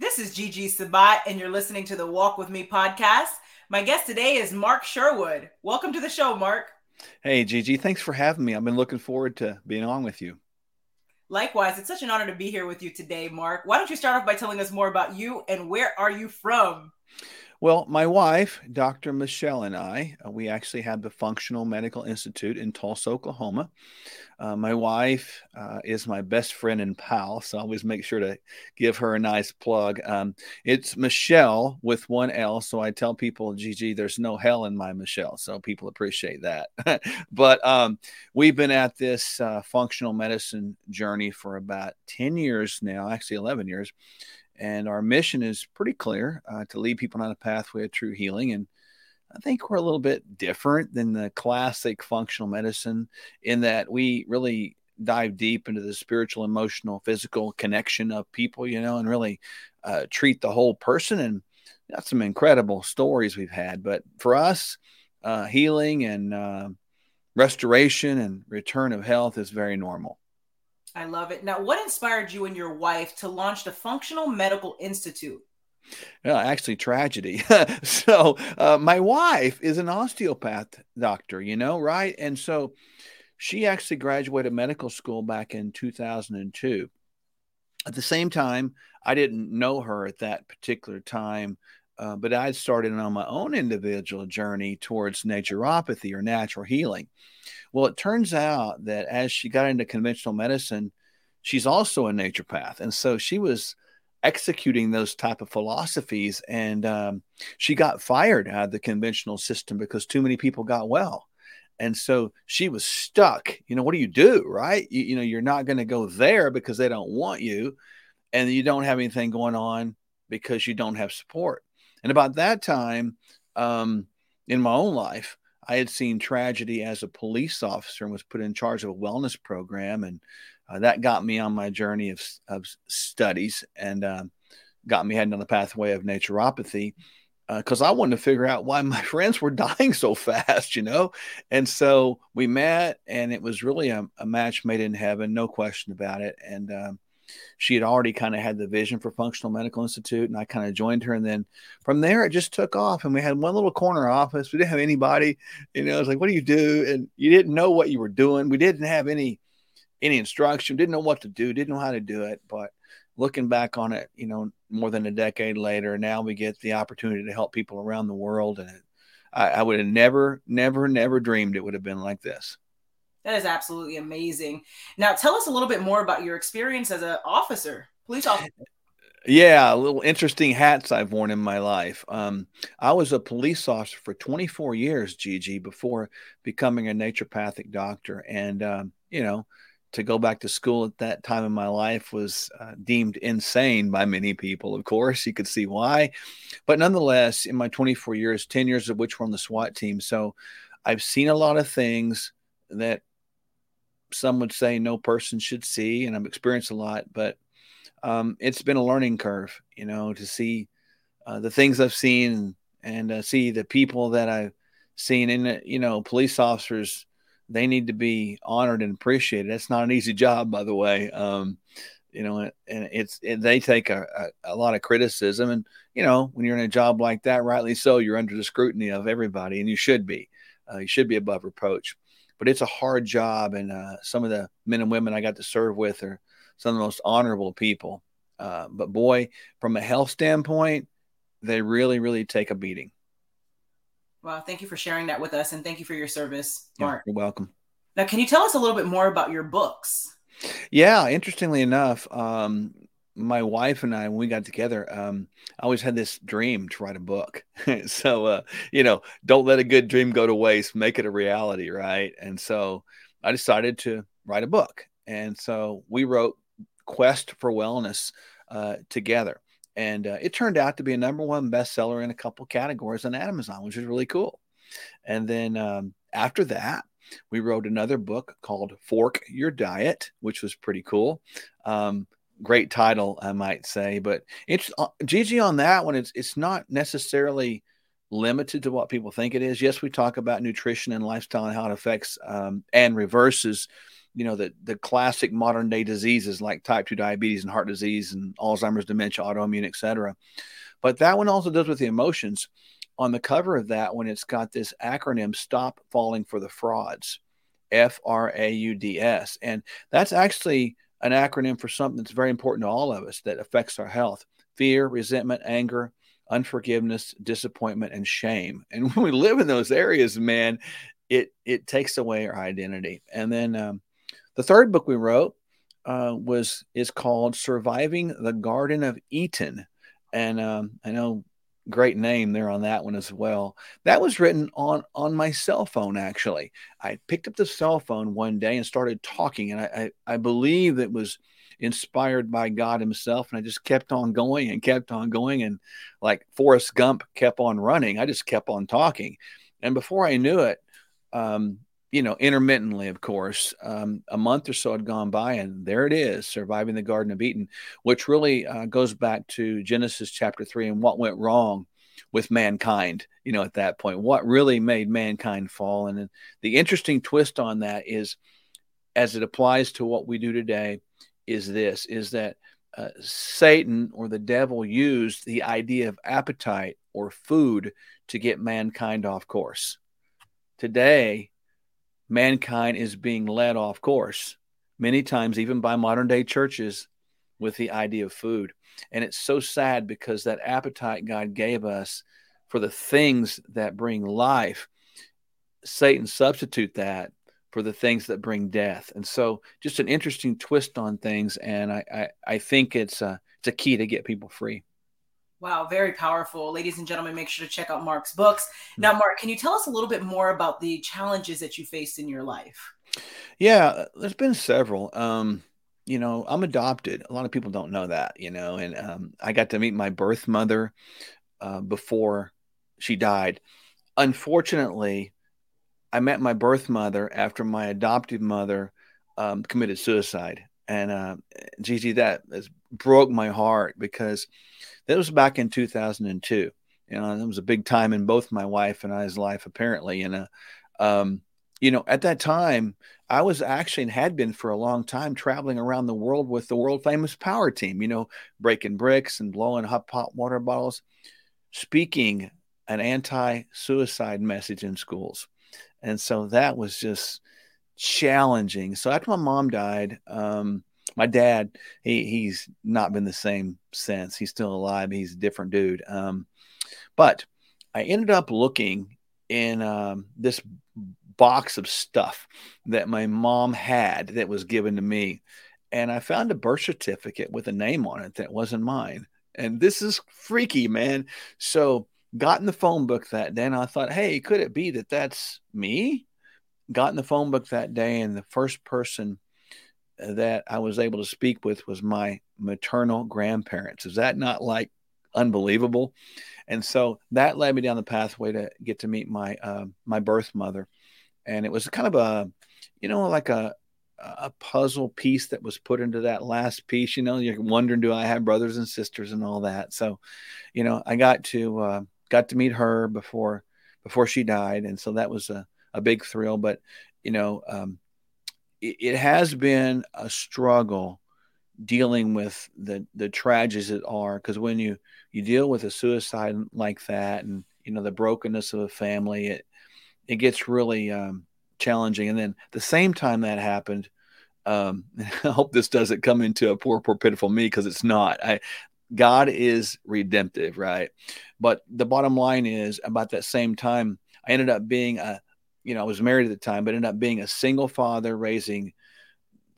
This is Gigi Sabat, and you're listening to the Walk With Me podcast. My guest today is Mark Sherwood. Welcome to the show, Mark. Hey, Gigi. Thanks for having me. I've been looking forward to being on with you. Likewise, it's such an honor to be here with you today, Mark. Why don't you start off by telling us more about you and where are you from? Well, my wife, Dr. Michele, and I, uh, we actually have the Functional Medical Institute in Tulsa, Oklahoma. Uh, my wife uh, is my best friend and pal, so I always make sure to give her a nice plug. Um, it's Michele with one L, so I tell people, Gigi, there's no hell in my Michele, so people appreciate that. but um, we've been at this uh, functional medicine journey for about 10 years now, actually 11 years. And our mission is pretty clear uh, to lead people on a pathway of true healing. And I think we're a little bit different than the classic functional medicine in that we really dive deep into the spiritual, emotional, physical connection of people, you know, and really uh, treat the whole person. And that's some incredible stories we've had. But for us, uh, healing and uh, restoration and return of health is very normal. I love it. Now, what inspired you and your wife to launch the Functional Medical Institute? Yeah, actually, tragedy. so, uh, my wife is an osteopath doctor, you know, right? And so she actually graduated medical school back in 2002. At the same time, I didn't know her at that particular time, uh, but I'd started on my own individual journey towards naturopathy or natural healing. Well, it turns out that as she got into conventional medicine, she's also a naturopath, and so she was executing those type of philosophies, and um, she got fired out of the conventional system because too many people got well. And so she was stuck. You know, what do you do, right? You, you know, you're not going to go there because they don't want you, and you don't have anything going on because you don't have support. And about that time, um, in my own life, I had seen tragedy as a police officer and was put in charge of a wellness program. And uh, that got me on my journey of, of studies and uh, got me heading on the pathway of naturopathy because uh, I wanted to figure out why my friends were dying so fast, you know? And so we met, and it was really a, a match made in heaven, no question about it. And um, she had already kind of had the vision for Functional Medical Institute, and I kind of joined her. And then from there, it just took off. And we had one little corner office. We didn't have anybody. You know, I was like, "What do you do?" And you didn't know what you were doing. We didn't have any any instruction. Didn't know what to do. Didn't know how to do it. But looking back on it, you know, more than a decade later, now we get the opportunity to help people around the world. And I, I would have never, never, never dreamed it would have been like this. That is absolutely amazing. Now, tell us a little bit more about your experience as an officer, police officer. Yeah, a little interesting hats I've worn in my life. Um, I was a police officer for 24 years, Gigi, before becoming a naturopathic doctor. And, um, you know, to go back to school at that time in my life was uh, deemed insane by many people, of course. You could see why. But nonetheless, in my 24 years, 10 years of which were on the SWAT team. So I've seen a lot of things that some would say no person should see, and I've experienced a lot, but um, it's been a learning curve, you know, to see uh, the things I've seen and uh, see the people that I've seen. And, uh, you know, police officers, they need to be honored and appreciated. That's not an easy job, by the way. Um, you know, and it's it, they take a, a, a, lot of criticism. And, you know, when you're in a job like that, rightly so, you're under the scrutiny of everybody, and you should be. Uh, you should be above reproach but it's a hard job. And uh, some of the men and women I got to serve with are some of the most honorable people. Uh, but boy, from a health standpoint, they really, really take a beating. Well, thank you for sharing that with us, and thank you for your service, Mark. Yeah, you're welcome. Now, can you tell us a little bit more about your books? Yeah, interestingly enough, um, my wife and I, when we got together, um, I always had this dream to write a book. so, uh, you know, don't let a good dream go to waste. Make it a reality, right? And so, I decided to write a book, and so we wrote "Quest for Wellness" uh, together, and uh, it turned out to be a number one bestseller in a couple categories on Amazon, which is really cool. And then um, after that, we wrote another book called Fork Your Diet, which was pretty cool. Um, great title, I might say. But it's uh, Gigi on that one. It's it's not necessarily limited to what people think it is. Yes, we talk about nutrition and lifestyle and how it affects um, and reverses you know, the, the classic modern day diseases like type 2 diabetes and heart disease and Alzheimer's, dementia, autoimmune, etc. But that one also deals with the emotions. On the cover of that one, it's got this acronym Stop Falling for the Frauds, F R A U D S. And that's actually an acronym for something that's very important to all of us that affects our health fear, resentment, anger, unforgiveness, disappointment, and shame. And when we live in those areas, man, it it takes away our identity. And then um, the third book we wrote uh, was is called "Surviving the Garden of Eatin'," and um, I know great name there on that one as well. That was written on on my cell phone. Actually, I picked up the cell phone one day and started talking, and I I, I believe it was inspired by God Himself. And I just kept on going and kept on going. And like Forrest Gump kept on running, I just kept on talking. And before I knew it, um, you know, intermittently, of course, um, a month or so had gone by, and there it is, surviving the Garden of Eatin', which really uh, goes back to Genesis chapter three and what went wrong with mankind. You know, at that point, what really made mankind fall, and the interesting twist on that is, as it applies to what we do today, is this: is that uh, Satan or the devil used the idea of appetite or food to get mankind off course. Today, mankind is being led off course, many times even by modern day churches, with the idea of food. And it's so sad because that appetite God gave us for the things that bring life, Satan substitute that for the things that bring death. And so just an interesting twist on things. And I, I, I think it's a, it's a key to get people free. Wow, very powerful. Ladies and gentlemen, make sure to check out Mark's books. Now, Mark, can you tell us a little bit more about the challenges that you faced in your life? Yeah, there's been several. Um, you know, I'm adopted. A lot of people don't know that, you know, and um, I got to meet my birth mother uh, before she died. Unfortunately, I met my birth mother after my adoptive mother um, committed suicide. And uh, Gigi, that has broke my heart because that was back in 2002. You know, it was a big time in both my wife and I's life, apparently. And, uh, um, you know, at that time, I was actually and had been for a long time traveling around the world with the world famous power team, you know, breaking bricks and blowing hot pot water bottles, speaking an anti suicide message in schools. And so that was just challenging. So after my mom died, um, my dad, he he's not been the same since. He's still alive. He's a different dude. Um, but I ended up looking in um, this box of stuff that my mom had that was given to me, and I found a birth certificate with a name on it that wasn't mine. And this is freaky, man. So got in the phone book that day and I thought, hey, could it be that that's me? Got in the phone book that day, and the first person that I was able to speak with was my maternal grandparents. Is that not like unbelievable? And so that led me down the pathway to get to meet my uh, my birth mother, and it was kind of a, you know, like a a puzzle piece that was put into that last piece. You know, you're wondering, do I have brothers and sisters and all that? So, you know, I got to uh, got to meet her before before she died, and so that was a, a big thrill. But you know, um, it, has been a struggle dealing with the the tragedies that are because when you you deal with a suicide like that, and you know the brokenness of a family, it it gets really um, challenging. And then the same time that happened. Um, I hope this doesn't come into a poor, poor, pitiful me because it's not. I God is redemptive, right? But the bottom line is about that same time, I ended up being a, you know, I was married at the time, but ended up being a single father raising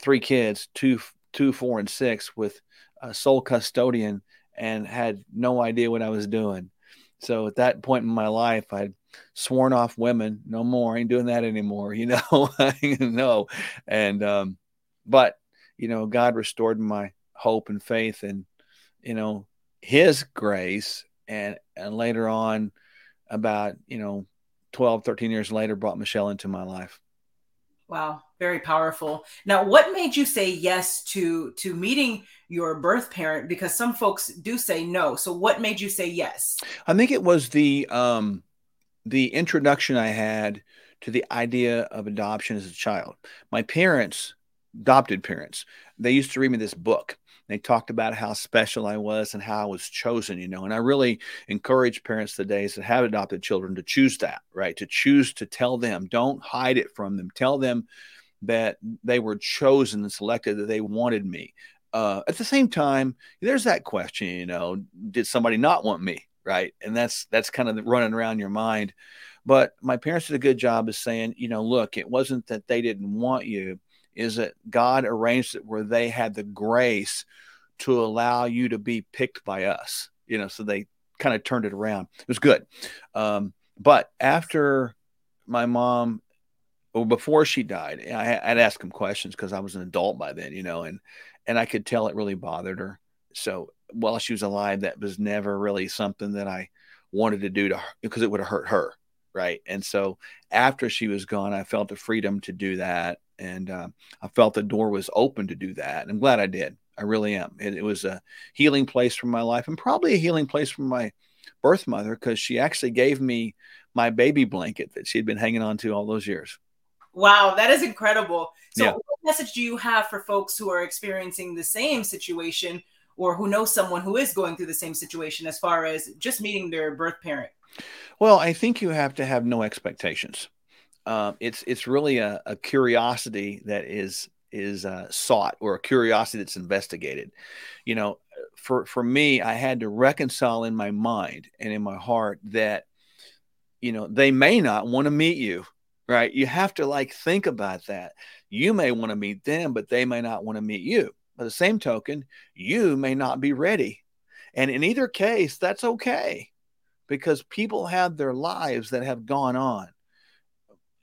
three kids, two, two, four, and six with a sole custodian and had no idea what I was doing. So at that point in my life, I'd sworn off women, no more, I ain't doing that anymore, you know, no. And, um, but, you know, God restored my hope and faith and you know, his grace and and later on about, you know, 12, 13 years later brought Michele into my life. Wow, very powerful. Now, what made you say yes to to meeting your birth parent because some folks do say no. So what made you say yes? I think it was the um the introduction I had to the idea of adoption as a child. My parents adopted parents. They used to read me this book. They talked about how special I was and how I was chosen, you know. And I really encourage parents today that have adopted children to choose that, right? To choose to tell them, don't hide it from them. Tell them that they were chosen and selected, that they wanted me. Uh, at the same time, there's that question, you know, did somebody not want me, right? And that's that's kind of running around your mind. But my parents did a good job of saying, you know, look, it wasn't that they didn't want you, is that God arranged it where they had the grace to allow you to be picked by us, you know, so they kind of turned it around. It was good. Um, but after my mom, or before she died, I, I'd ask him questions because I was an adult by then, you know, and and I could tell it really bothered her. So while she was alive, that was never really something that I wanted to do to because it would have hurt her right? And so after she was gone i felt the freedom to do that. And uh, i felt the door was open to do that. And i'm glad i did. I really am. It, it was a healing place for my life and probably a healing place for my birth mother because she actually gave me my baby blanket that she'd been hanging on to all those years. Wow that is incredible. So yeah. what message do you have for folks who are experiencing the same situation or who know someone who is going through the same situation as far as just meeting their birth parent well, I think you have to have no expectations. Um, it's it's really a, a, curiosity that is is uh, sought or a curiosity that's investigated. You know, for for me, I had to reconcile in my mind and in my heart that you know they may not want to meet you. Right? You have to like think about that. You may want to meet them, but they may not want to meet you. By the same token, you may not be ready. And in either case, that's okay because people have their lives that have gone on.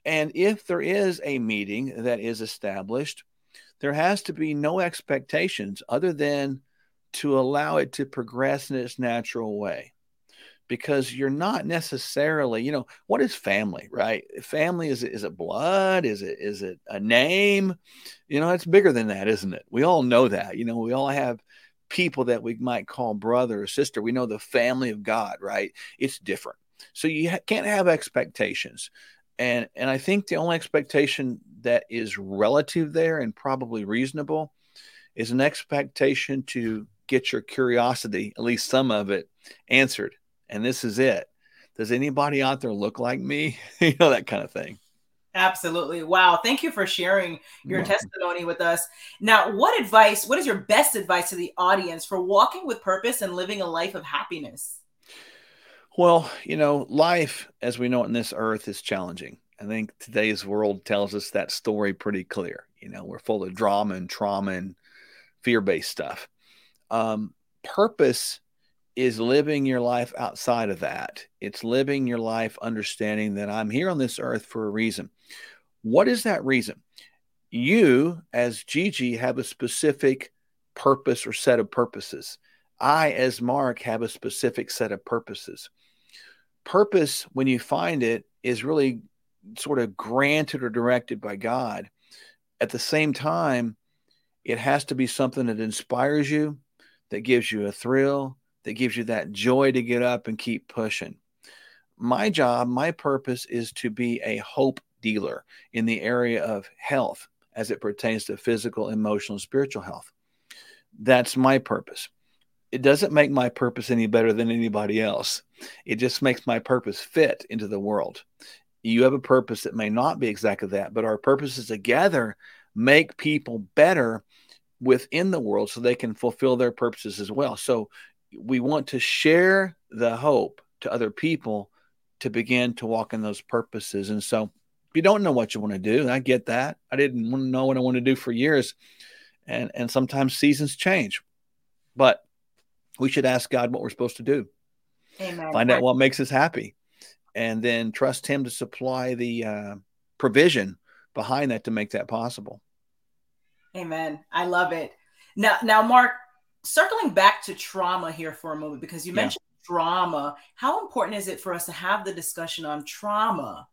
And if there is a meeting that is established, there has to be no expectations other than to allow it to progress in its natural way. Because you're not necessarily, you know, what is family, right? Family is is it blood? Is it is it a name? You know, it's bigger than that, isn't it? We all know that. You know, we all have people that we might call brother or sister. We know the family of God, right? It's different. So you ha- can't have expectations. And and I think the only expectation that is relative there and probably reasonable is an expectation to get your curiosity, at least some of it, answered. And this is it. Does anybody out there look like me? you know, that kind of thing. Absolutely. Wow. Thank you for sharing your testimony with us. Now, what advice, what is your best advice to the audience for walking with purpose and living a life of happiness? Well, you know, life as we know it in this earth is challenging. I think today's world tells us that story pretty clear. You know, we're full of drama and trauma and fear based stuff. Um, purpose is living your life outside of that. It's living your life understanding that I'm here on this earth for a reason. What is that reason? You, as Gigi, have a specific purpose or set of purposes. I, as Mark, have a specific set of purposes. Purpose, when you find it, is really sort of granted or directed by God. At the same time, it has to be something that inspires you, that gives you a thrill, that gives you that joy to get up and keep pushing. My job, my purpose is to be a hope dealer in the area of health as it pertains to physical, emotional, spiritual health. That's my purpose. It doesn't make my purpose any better than anybody else. It just makes my purpose fit into the world. You have a purpose that may not be exactly that, but our purposes together make people better within the world so they can fulfill their purposes as well. So we want to share the hope to other people to begin to walk in those purposes. And so, if you don't know what you want to do, I get that. I didn't want to know what I want to do for years, and and sometimes seasons change, but we should ask God what we're supposed to do. Amen. Find out what makes us happy, and then trust Him to supply the uh, provision behind that to make that possible. Amen. I love it. Now, now, Mark, circling back to trauma here for a moment because you yeah. mentioned trauma. How important is it for us to have the discussion on trauma?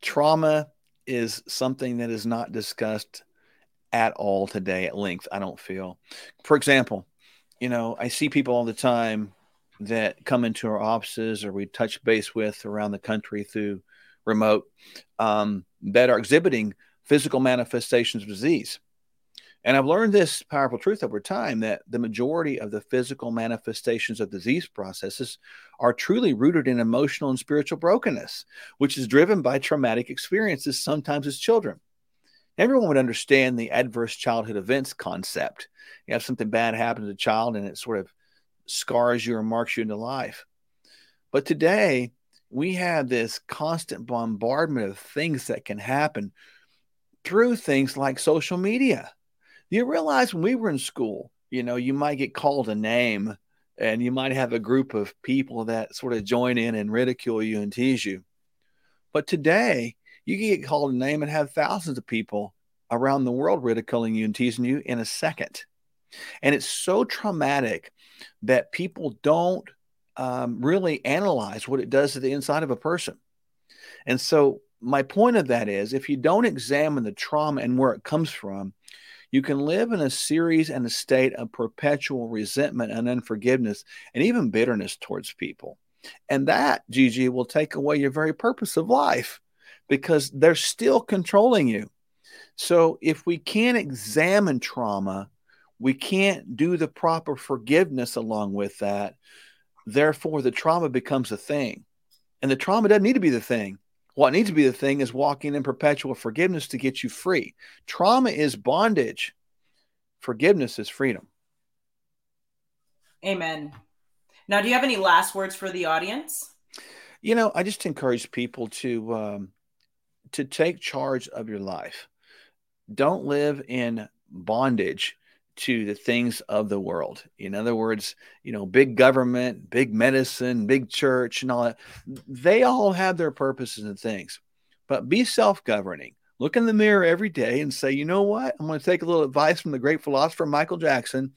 Trauma is something that is not discussed at all today at length, I don't feel. For example, you know, I see people all the time that come into our offices or we touch base with around the country through remote um, that are exhibiting physical manifestations of disease. And I've learned this powerful truth over time that the majority of the physical manifestations of disease processes are truly rooted in emotional and spiritual brokenness, which is driven by traumatic experiences, sometimes as children. Everyone would understand the adverse childhood events concept. You have something bad happen to a child and it sort of scars you or marks you into life. But today, we have this constant bombardment of things that can happen through things like social media you realize when we were in school, you know, you might get called a name and you might have a group of people that sort of join in and ridicule you and tease you. But today, you can get called a name and have thousands of people around the world ridiculing you and teasing you in a second. And it's so traumatic that people don't um, really analyze what it does to the inside of a person. And so, my point of that is if you don't examine the trauma and where it comes from, you can live in a series and a state of perpetual resentment and unforgiveness and even bitterness towards people. And that, Gigi, will take away your very purpose of life because they're still controlling you. So if we can't examine trauma, we can't do the proper forgiveness along with that. Therefore, the trauma becomes a thing. And the trauma doesn't need to be the thing. What needs to be the thing is walking in perpetual forgiveness to get you free. Trauma is bondage, forgiveness is freedom. Amen. Now, do you have any last words for the audience? You know, I just encourage people to um, to take charge of your life. Don't live in bondage to the things of the world. In other words, you know, big government, big medicine, big church, and all that, they all have their purposes and things. But be self governing. Look in the mirror every day and say, you know what? I'm going to take a little advice from the great philosopher Michael Jackson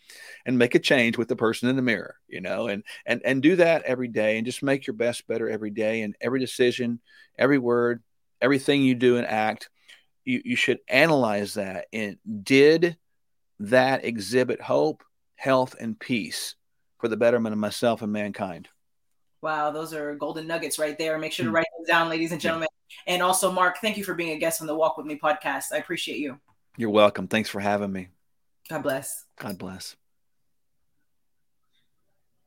and make a change with the person in the mirror, you know, and and and do that every day and just make your best better every day and every decision, every word, everything you do and act, you, you should analyze that. And did that exhibit hope, health, and peace for the betterment of myself and mankind. Wow, those are golden nuggets right there. Make sure to hmm. write those down, ladies and gentlemen. And also, Mark, thank you for being a guest on the Walk With Me podcast. I appreciate you. You're welcome. Thanks for having me. God bless. God bless.